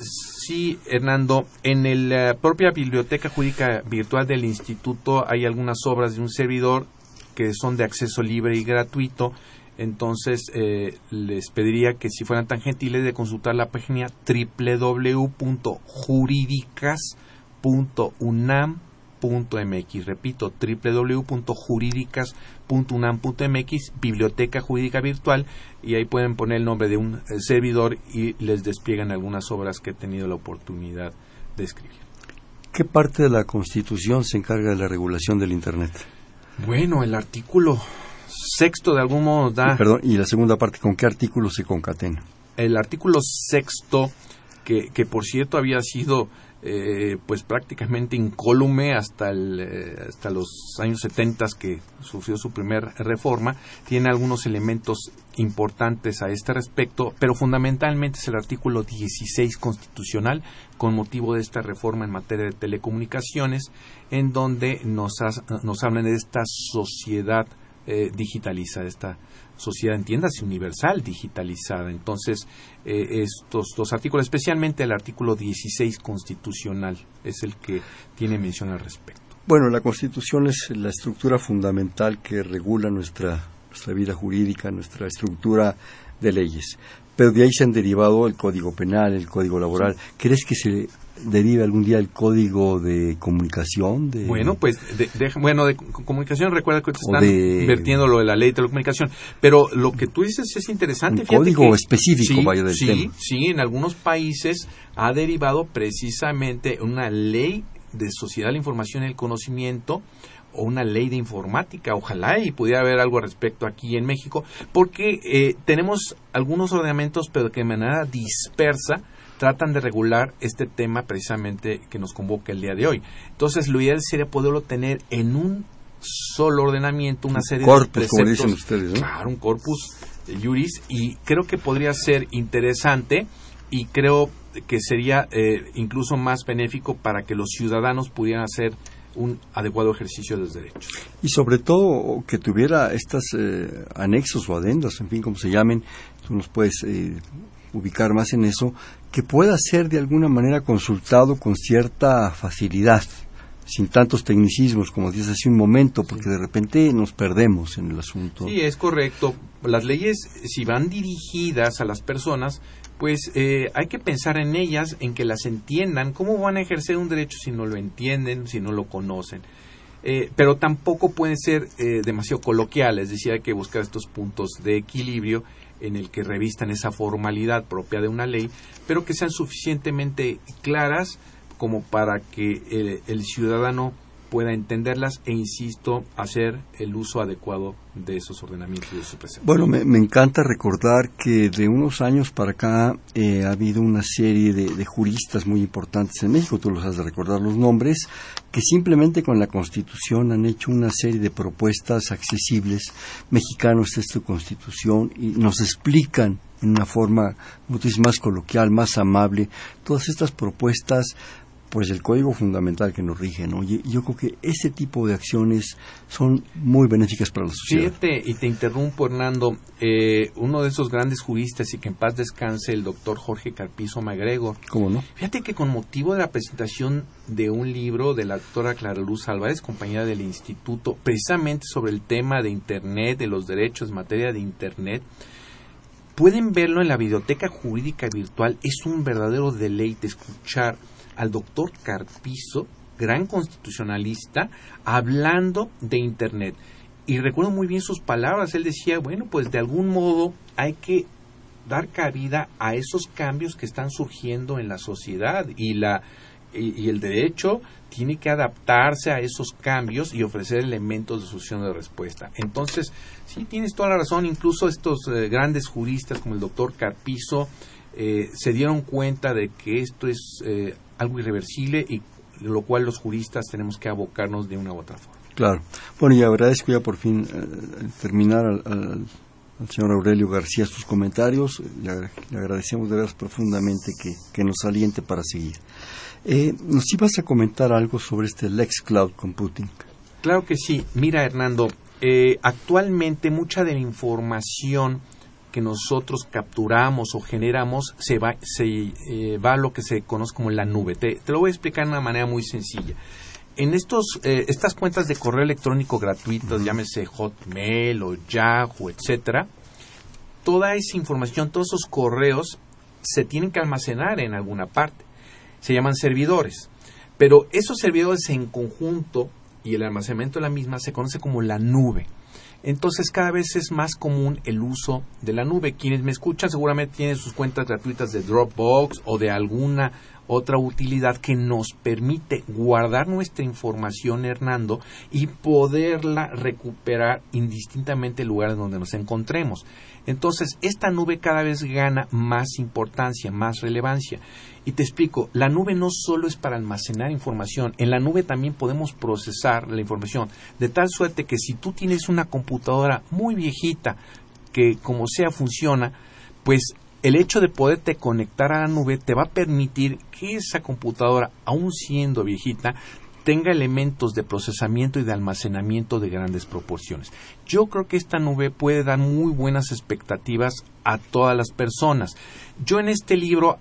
Sí, Hernando, en la propia biblioteca jurídica virtual del instituto hay algunas obras de un servidor que son de acceso libre y gratuito entonces, eh, les pediría que si fueran tan gentiles de consultar la página www.juridicas.unam.mx. Repito, www.juridicas.unam.mx, Biblioteca Jurídica Virtual, y ahí pueden poner el nombre de un eh, servidor y les despliegan algunas obras que he tenido la oportunidad de escribir. ¿Qué parte de la Constitución se encarga de la regulación del Internet? Bueno, el artículo sexto de algún modo da... Perdón, y la segunda parte, ¿con qué artículo se concatena? El artículo sexto, que, que por cierto había sido eh, pues prácticamente incólume hasta, el, eh, hasta los años 70 que sufrió su primera reforma, tiene algunos elementos importantes a este respecto, pero fundamentalmente es el artículo 16 constitucional con motivo de esta reforma en materia de telecomunicaciones, en donde nos, nos hablan de esta sociedad eh, digitalizada, esta sociedad, entiéndase, universal digitalizada. Entonces, eh, estos dos artículos, especialmente el artículo 16 constitucional, es el que tiene mención al respecto. Bueno, la Constitución es la estructura fundamental que regula nuestra, nuestra vida jurídica, nuestra estructura de leyes. Pero de ahí se han derivado el Código Penal, el Código Laboral. ¿Crees que se derive algún día el código de comunicación? De... Bueno, pues, de, bueno, de comunicación, recuerda que están vertiendo lo de la ley de telecomunicación, pero lo que tú dices es interesante. Un código específico, sí, vaya del sí, tema. Sí, en algunos países ha derivado precisamente una ley de sociedad de la información y el conocimiento o una ley de informática, ojalá y pudiera haber algo al respecto aquí en México, porque eh, tenemos algunos ordenamientos, pero que de manera dispersa tratan de regular este tema precisamente que nos convoca el día de hoy. Entonces, lo ideal sería poderlo tener en un solo ordenamiento, una serie corpus, de preceptos. como dicen ustedes, ¿no? Claro, un corpus juris y creo que podría ser interesante y creo que sería eh, incluso más benéfico para que los ciudadanos pudieran hacer un adecuado ejercicio de los derechos. Y sobre todo que tuviera estos eh, anexos o adendas, en fin, como se llamen, tú nos puedes eh, ubicar más en eso, que pueda ser de alguna manera consultado con cierta facilidad, sin tantos tecnicismos, como dices hace un momento, porque de repente nos perdemos en el asunto. Sí, es correcto. Las leyes, si van dirigidas a las personas, pues eh, hay que pensar en ellas, en que las entiendan. ¿Cómo van a ejercer un derecho si no lo entienden, si no lo conocen? Eh, pero tampoco pueden ser eh, demasiado coloquiales, es decir, hay que buscar estos puntos de equilibrio en el que revistan esa formalidad propia de una ley, pero que sean suficientemente claras como para que el, ciudadano pueda entenderlas e, insisto, hacer el uso adecuado de esos ordenamientos y de su presencia. Bueno, me, encanta recordar que de unos años para acá eh, ha habido una serie de, juristas muy importantes en México, tú los has de recordar los nombres, que simplemente con la Constitución han hecho una serie de propuestas accesibles. Mexicano esta es tu Constitución y nos explican en una forma más coloquial, más amable, todas estas propuestas pues el código fundamental que nos rige, ¿no? Y yo creo que ese tipo de acciones son muy benéficas para la sociedad. Fíjate, y te interrumpo, Hernando, eh, uno de esos grandes juristas y que en paz descanse el doctor Jorge Carpizo Magregor. ¿Cómo no? Fíjate que con motivo de la presentación de un libro de la doctora Clara Luz Álvarez, compañera del instituto, precisamente sobre el tema de Internet, de los derechos en materia de Internet, pueden verlo en la biblioteca jurídica virtual. Es un verdadero deleite escuchar al doctor Carpizo, gran constitucionalista, hablando de Internet. Y recuerdo muy bien sus palabras. Él decía, bueno, pues de algún modo hay que dar cabida a esos cambios que están surgiendo en la sociedad y la y, el derecho tiene que adaptarse a esos cambios y ofrecer elementos de solución de respuesta. Entonces, sí, tienes toda la razón, incluso estos eh, grandes juristas como el doctor Carpizo eh, se dieron cuenta de que esto es eh, algo irreversible y lo cual los juristas tenemos que abocarnos de una u otra forma. Claro. Bueno, y agradezco ya por fin eh, terminar al, señor Aurelio García sus comentarios. Le, agradecemos de veras profundamente que, nos aliente para seguir. Eh, ¿Nos ibas a comentar algo sobre este Lex Cloud Computing? Claro que sí. Mira, Hernando, eh, actualmente mucha de la información que nosotros capturamos o generamos se va, se, eh, va a lo que se conoce como la nube. Te, lo voy a explicar de una manera muy sencilla. En estos, eh, estas cuentas de correo electrónico gratuitos, llámese Hotmail o Yahoo, etcétera, toda esa información, todos esos correos se tienen que almacenar en alguna parte. Se llaman servidores. Pero esos servidores en conjunto y el almacenamiento de la misma se conoce como la nube. Entonces cada vez es más común el uso de la nube. Quienes me escuchan seguramente tienen sus cuentas gratuitas de Dropbox o de alguna otra utilidad que nos permite guardar nuestra información, Hernando, y poderla recuperar indistintamente el lugar donde nos encontremos. Entonces, esta nube cada vez gana más importancia, más relevancia. Y te explico, la nube no solo es para almacenar información, en la nube también podemos procesar la información, de tal suerte que si tú tienes una computadora muy viejita, que como sea funciona, pues el hecho de poderte conectar a la nube te va a permitir que esa computadora, aun siendo viejita, tenga elementos de procesamiento y de almacenamiento de grandes proporciones. Yo creo que esta nube puede dar muy buenas expectativas a todas las personas. Yo en este libro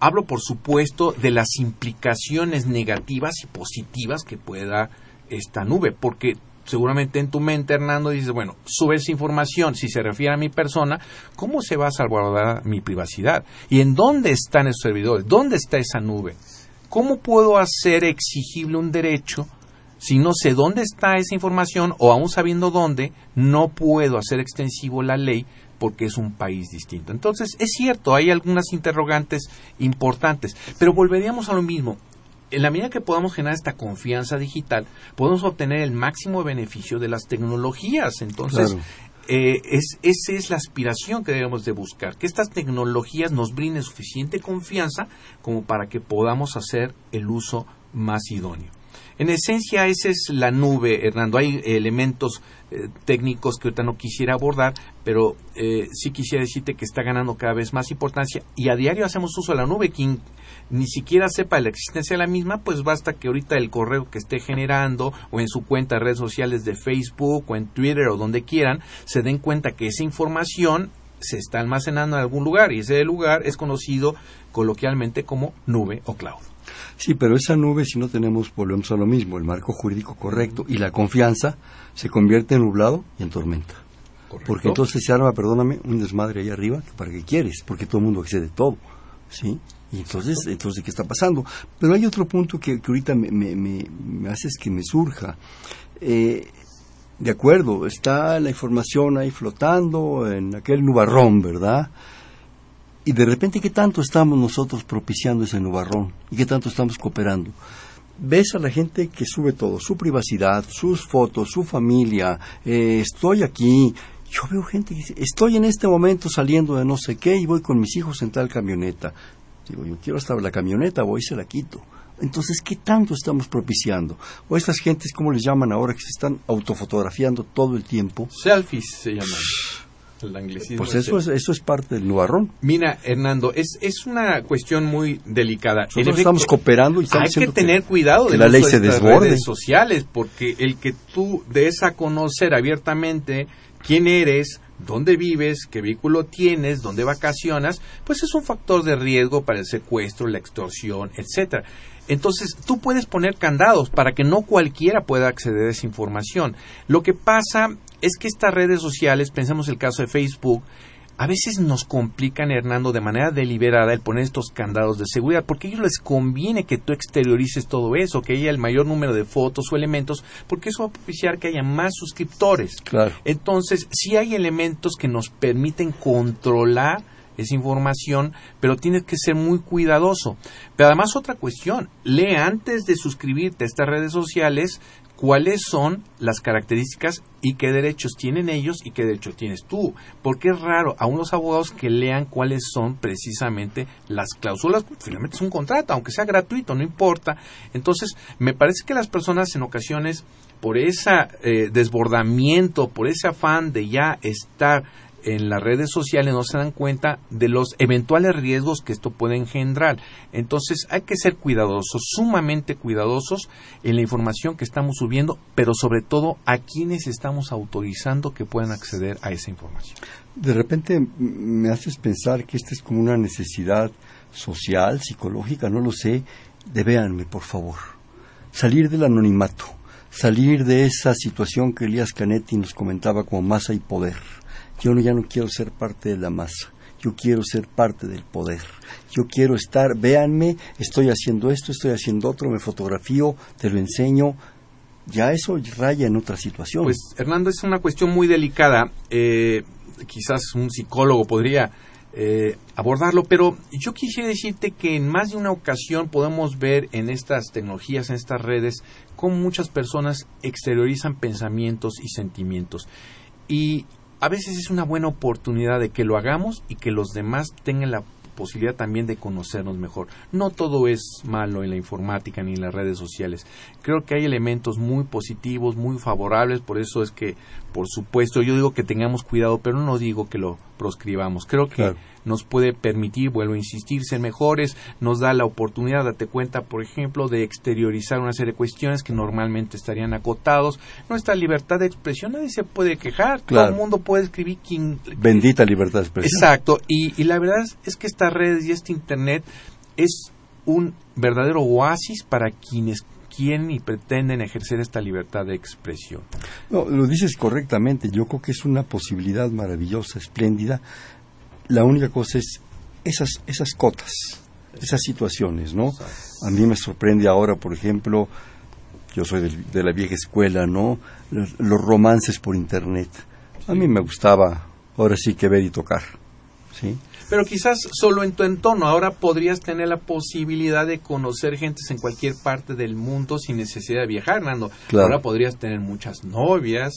hablo, por supuesto, de las implicaciones negativas y positivas que puede dar esta nube, porque seguramente en tu mente, Hernando, dices, bueno, sube esa información, si se refiere a mi persona, ¿cómo se va a salvaguardar mi privacidad? ¿Y en dónde están esos servidores? ¿Dónde está esa nube? ¿Cómo puedo hacer exigible un derecho si no sé dónde está esa información o aún sabiendo dónde, no puedo hacer extensivo la ley porque es un país distinto? Entonces, es cierto, hay algunas interrogantes importantes, pero volveríamos a lo mismo. En la medida que podamos generar esta confianza digital, podemos obtener el máximo beneficio de las tecnologías. Entonces, eh, es, esa es la aspiración que debemos de buscar, que estas tecnologías nos brinden suficiente confianza como para que podamos hacer el uso más idóneo. En esencia, esa es la nube, Hernando. Hay elementos eh, técnicos que ahorita no quisiera abordar, pero eh, sí quisiera decirte que está ganando cada vez más importancia y a diario hacemos uso de la nube. Quien ni siquiera sepa la existencia de la misma, pues basta que ahorita el correo que esté generando o en su cuenta de redes sociales de Facebook o en Twitter o donde quieran, se den cuenta que esa información se está almacenando en algún lugar y ese lugar es conocido coloquialmente como nube o cloud. Sí, pero esa nube, si no tenemos, volvemos a lo mismo, el marco jurídico correcto y la confianza se convierte en nublado y en tormenta. Porque entonces se arma, perdóname, un desmadre ahí arriba, ¿para qué quieres? Porque todo el mundo excede todo, ¿sí? Y entonces, entonces, ¿qué está pasando? Pero hay otro punto que, ahorita me, me, me, hace que me surja. Eh, de acuerdo, está la información ahí flotando en aquel nubarrón, ¿verdad? Y de repente, ¿qué tanto estamos nosotros propiciando ese nubarrón? ¿Y qué tanto estamos cooperando? Ves a la gente que sube todo, su privacidad, sus fotos, su familia, eh, estoy aquí. Yo veo gente que dice, estoy en este momento saliendo de no sé qué y voy con mis hijos en tal camioneta. Digo, yo quiero en la camioneta, voy y se la quito. Entonces, ¿qué tanto estamos propiciando? O estas gentes, ¿cómo les llaman ahora? Que se están autofotografiando todo el tiempo. Selfies se llaman. el anglicismo. Pues eso es, eso es parte del nubarrón. Mira, Hernando, es, es una cuestión muy delicada. En Nosotros efecto, estamos cooperando y estamos hay que tener cuidado que de la ley se desborde. redes sociales, porque el que tú des a conocer abiertamente quién eres, dónde vives, qué vehículo tienes, dónde vacacionas, pues es un factor de riesgo para el secuestro, la extorsión, etcétera. Entonces, tú puedes poner candados para que no cualquiera pueda acceder a esa información. Lo que pasa es que estas redes sociales, pensemos el caso de Facebook, a veces nos complican, Hernando, de manera deliberada el poner estos candados de seguridad, porque a ellos les conviene que tú exteriorices todo eso, que haya el mayor número de fotos o elementos, porque eso va a propiciar que haya más suscriptores. Claro. Entonces, sí hay elementos que nos permiten controlar esa información, pero tienes que ser muy cuidadoso. Pero además otra cuestión, lee antes de suscribirte a estas redes sociales cuáles son las características y qué derechos tienen ellos y qué derechos tienes tú. Porque es raro a unos abogados que lean cuáles son precisamente las cláusulas. Finalmente es un contrato, aunque sea gratuito, no importa. Entonces, me parece que las personas en ocasiones, por ese eh, desbordamiento, por ese afán de ya estar en las redes sociales no se dan cuenta de los eventuales riesgos que esto puede engendrar. Entonces hay que ser cuidadosos, sumamente cuidadosos en la información que estamos subiendo, pero sobre todo a quienes estamos autorizando que puedan acceder a esa información. De repente me haces pensar que esta es como una necesidad social, psicológica, no lo sé. De véanme, por favor. Salir del anonimato, salir de esa situación que Elías Canetti nos comentaba como masa y poder. Yo no, ya no quiero ser parte de la masa. Yo quiero ser parte del poder. Yo quiero estar, véanme, estoy haciendo esto, estoy haciendo otro, me fotografío, te lo enseño. Ya eso raya en otra situación. Pues Hernando es una cuestión muy delicada. Eh, quizás un psicólogo podría eh, abordarlo, pero yo quisiera decirte que en más de una ocasión podemos ver en estas tecnologías, en estas redes, cómo muchas personas exteriorizan pensamientos y sentimientos. Y a veces es una buena oportunidad de que lo hagamos y que los demás tengan la posibilidad también de conocernos mejor. No todo es malo en la informática ni en las redes sociales. Creo que hay elementos muy positivos, muy favorables, por eso es que, por supuesto, yo digo que tengamos cuidado, pero no digo que lo proscribamos. Creo que Claro. nos puede permitir, vuelvo a insistir, ser mejores, nos da la oportunidad, date cuenta, por ejemplo, de exteriorizar una serie de cuestiones que normalmente estarían acotados. Nuestra libertad de expresión, nadie se puede quejar, todo el mundo puede escribir quien Bendita libertad de expresión. Exacto, y, y la verdad es que estas redes y este Internet es un verdadero oasis para quienes quieren y pretenden ejercer esta libertad de expresión. No, lo dices correctamente. Yo creo que es una posibilidad maravillosa, espléndida. La única cosa es esas, esas cotas, esas situaciones, ¿no? A mí me sorprende ahora, por ejemplo, yo soy del- de la vieja escuela, ¿no? Los, los romances por Internet. A mí me gustaba, ahora sí que ver y tocar, ¿sí? Pero quizás solo en tu entorno. Ahora podrías tener la posibilidad de conocer gentes en cualquier parte del mundo sin necesidad de viajar, Nando. Claro. Ahora podrías tener muchas novias,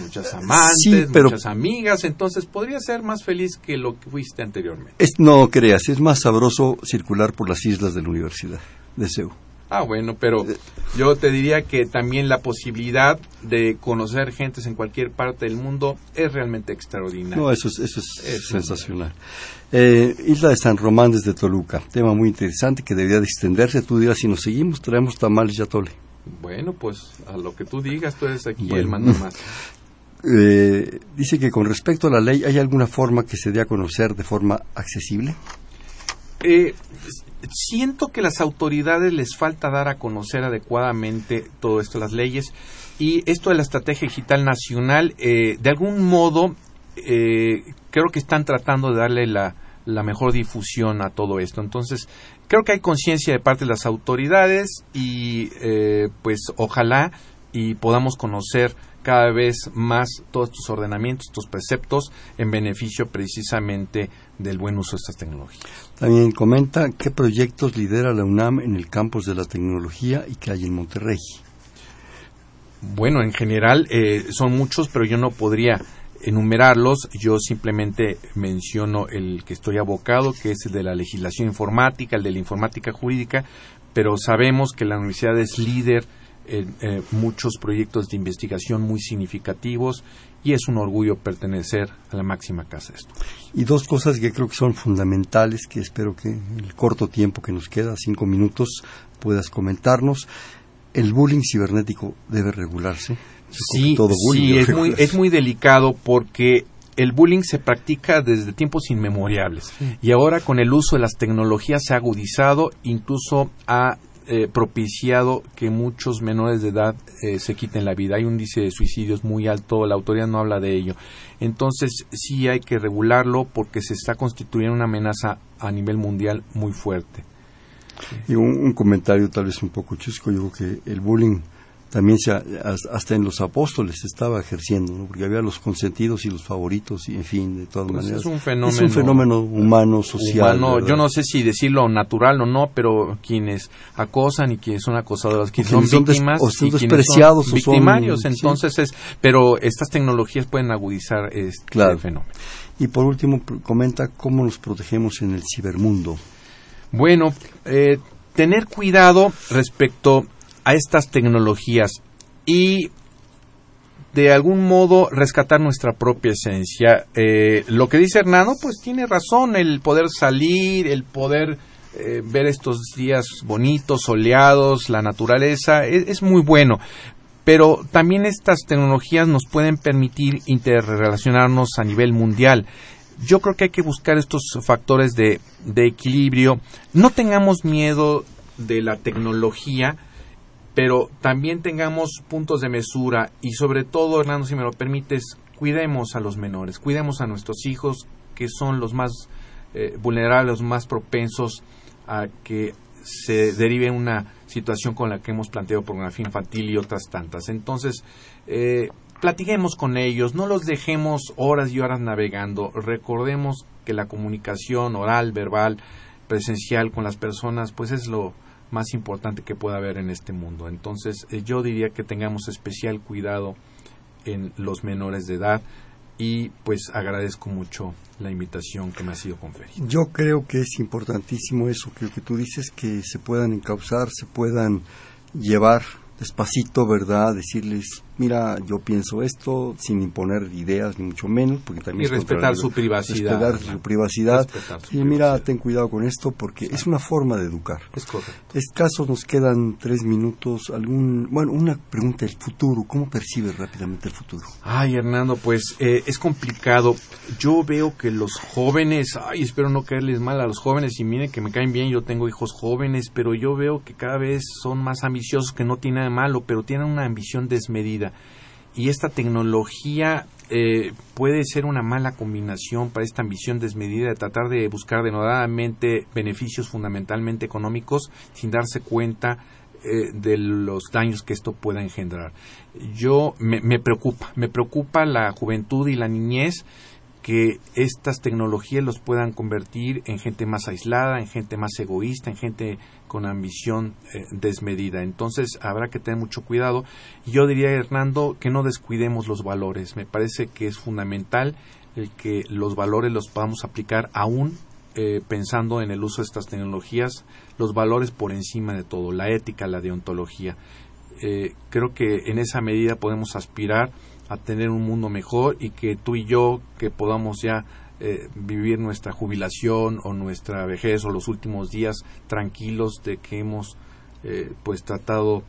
muchas amantes, Sí, pero- muchas amigas. Entonces podrías ser más feliz que lo que fuiste anteriormente. Es, no creas, es más sabroso circular por las islas de la universidad, de Seúl. Ah, bueno, pero yo te diría que también la posibilidad de conocer gentes en cualquier parte del mundo es realmente extraordinaria. No, eso es, eso es Es sensacional. Eh, Isla de San Román desde Toluca, tema muy interesante que debería de extenderse. Tú dirás, si nos seguimos, traemos tamales y atole. Bueno, pues a lo que tú digas, tú eres aquí Bueno. el mando más. *laughs* Eh, dice que con respecto a la ley, ¿hay alguna forma que se dé a conocer de forma accesible? Eh, siento que las autoridades les falta dar a conocer adecuadamente todo esto, las leyes, y esto de la estrategia digital nacional, eh, de algún modo, eh, creo que están tratando de darle la, la mejor difusión a todo esto. Entonces, creo que hay conciencia de parte de las autoridades y eh, pues ojalá y podamos conocer cada vez más todos estos ordenamientos, estos preceptos en beneficio precisamente del buen uso de estas tecnologías. También comenta qué proyectos lidera la UNAM en el campus de la tecnología y que hay en Monterrey. Bueno, en general eh, son muchos, pero yo no podría enumerarlos. Yo simplemente menciono el que estoy abocado, que es el de la legislación informática, el de la informática jurídica, pero sabemos que la universidad es líder en eh, muchos proyectos de investigación muy significativos y es un orgullo pertenecer a la máxima casa de estudios. Y dos cosas que creo que son fundamentales, que espero que en el corto tiempo que nos queda, cinco minutos, puedas comentarnos. El bullying cibernético debe regularse. Sí, sí es, muy, es muy delicado porque el bullying se practica desde tiempos inmemoriales y ahora con el uso de las tecnologías se ha agudizado, incluso ha eh, propiciado que muchos menores de edad eh, se quiten la vida. Hay un índice de suicidios muy alto, la autoridad no habla de ello. Entonces sí hay que regularlo porque se está constituyendo una amenaza a nivel mundial muy fuerte. Y un, comentario tal vez un poco chusco, yo creo que el bullying también se, hasta en los apóstoles estaba ejerciendo, porque había los consentidos y los favoritos, y en fin, de todas pues maneras. Es un fenómeno, es un fenómeno humano, social. yo no sé si decirlo natural o no, pero quienes acosan y quienes son acosadores, quienes son víctimas o son despreciados son victimarios, entonces es, pero estas tecnologías pueden agudizar este fenómeno. Y por último, comenta cómo nos protegemos en el cibermundo. Bueno, eh, tener cuidado respecto a estas tecnologías y de algún modo rescatar nuestra propia esencia. Eh, lo que dice Hernando, pues tiene razón, el poder salir, el poder eh, ver estos días bonitos, soleados, la naturaleza, es, es, muy bueno. Pero también estas tecnologías nos pueden permitir interrelacionarnos a nivel mundial. Yo creo que hay que buscar estos factores de, de equilibrio. No tengamos miedo de la tecnología, pero también tengamos puntos de mesura y sobre todo, Hernando, si me lo permites, cuidemos a los menores, cuidemos a nuestros hijos que son los más eh, vulnerables, los más propensos a que se derive una situación con la que hemos planteado pornografía infantil y otras tantas. Entonces, eh, platiquemos con ellos, no los dejemos horas y horas navegando, recordemos que la comunicación oral, verbal, presencial con las personas, pues es lo, más importante que pueda haber en este mundo. Entonces, eh, yo diría que tengamos especial cuidado en los menores de edad y pues agradezco mucho la invitación que me ha sido conferida. Yo creo que es importantísimo eso que, que tú dices, que se puedan encauzar, se puedan llevar despacito, ¿verdad? Decirles, mira, yo pienso esto sin imponer ideas, ni mucho menos, porque también... Y respetar su privacidad. Respetar su privacidad. y mira, ten cuidado con esto, porque es una forma de educar. Es correcto. Escasos nos quedan tres minutos. Algún, bueno, una pregunta, el futuro, ¿cómo percibes rápidamente el futuro? Ay, Hernando, pues eh, es complicado. Yo veo que los jóvenes, ay, espero no caerles mal a los jóvenes, y miren que me caen bien, yo tengo hijos jóvenes, pero yo veo que cada vez son más ambiciosos, que no tiene nada de malo, pero tienen una ambición desmedida y esta tecnología eh, puede ser una mala combinación para esta ambición desmedida de tratar de buscar denodadamente beneficios fundamentalmente económicos sin darse cuenta eh, de los daños que esto pueda engendrar. Yo me, me preocupa, me preocupa la juventud y la niñez que estas tecnologías los puedan convertir en gente más aislada, en gente más egoísta, en gente con ambición eh, desmedida. Entonces habrá que tener mucho cuidado. Yo diría, Hernando, que no descuidemos los valores. Me parece que es fundamental el que los valores los podamos aplicar aún eh, pensando en el uso de estas tecnologías, los valores por encima de todo, la ética, la deontología. Eh, creo que en esa medida podemos aspirar a tener un mundo mejor y que tú y yo que podamos ya eh, vivir nuestra jubilación o nuestra vejez o los últimos días tranquilos de que hemos eh, pues tratado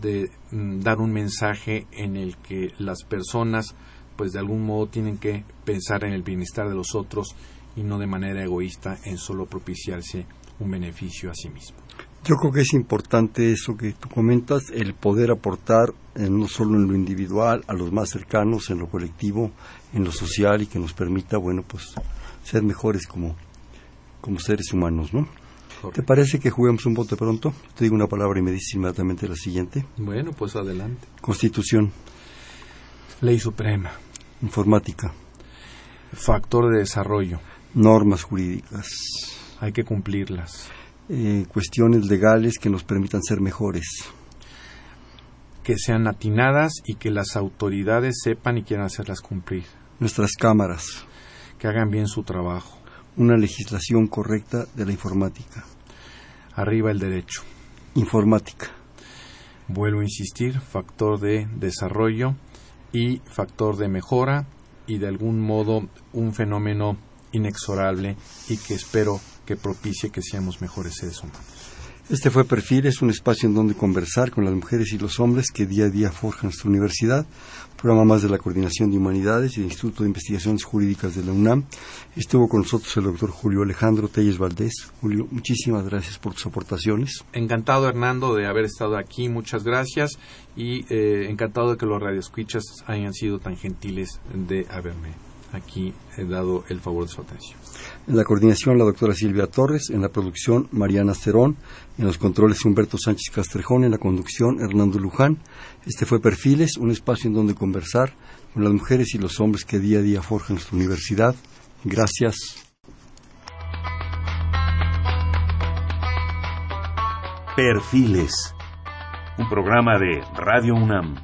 de mm, dar un mensaje en el que las personas pues de algún modo tienen que pensar en el bienestar de los otros y no de manera egoísta en solo propiciarse un beneficio a sí mismo. Yo creo que es importante eso que tú comentas, el poder aportar no solo en lo individual, a los más cercanos, en lo colectivo, en lo social y que nos permita, bueno, pues ser mejores como, como seres humanos, ¿no? ¿Te parece que juguemos un bote pronto? Te digo una palabra y me dices inmediatamente la siguiente. Bueno, pues adelante. Constitución. Ley Suprema. Informática. Factor de desarrollo. Normas jurídicas. Hay que cumplirlas eh, cuestiones legales que nos permitan ser mejores. Que sean atinadas y que las autoridades sepan y quieran hacerlas cumplir. Nuestras cámaras. Que hagan bien su trabajo. Una legislación correcta de la informática. Arriba el derecho. Informática. vuelvo a insistir, factor de desarrollo y factor de mejora y de algún modo un fenómeno inexorable y que espero que propicie que seamos mejores seres humanos. Este fue Perfiles, un espacio en donde conversar con las mujeres y los hombres que día a día forjan nuestra universidad, programa más de la Coordinación de Humanidades y el Instituto de Investigaciones Jurídicas de la UNAM. Estuvo con nosotros el doctor Julio Alejandro Telles Valdés. Julio, muchísimas gracias por tus aportaciones. Encantado, Hernando, de haber estado aquí, muchas gracias, y eh, encantado de que los radioescuchas hayan sido tan gentiles de haberme aquí he dado el favor de su atención. En la coordinación la doctora Silvia Torres, en la producción Mariana Cerón, en los controles Humberto Sánchez Castrejón, en la conducción Hernando Luján. Este fue Perfiles, un espacio en donde conversar con las mujeres y los hombres que día a día forjan nuestra universidad. Gracias. Perfiles, un programa de Radio UNAM.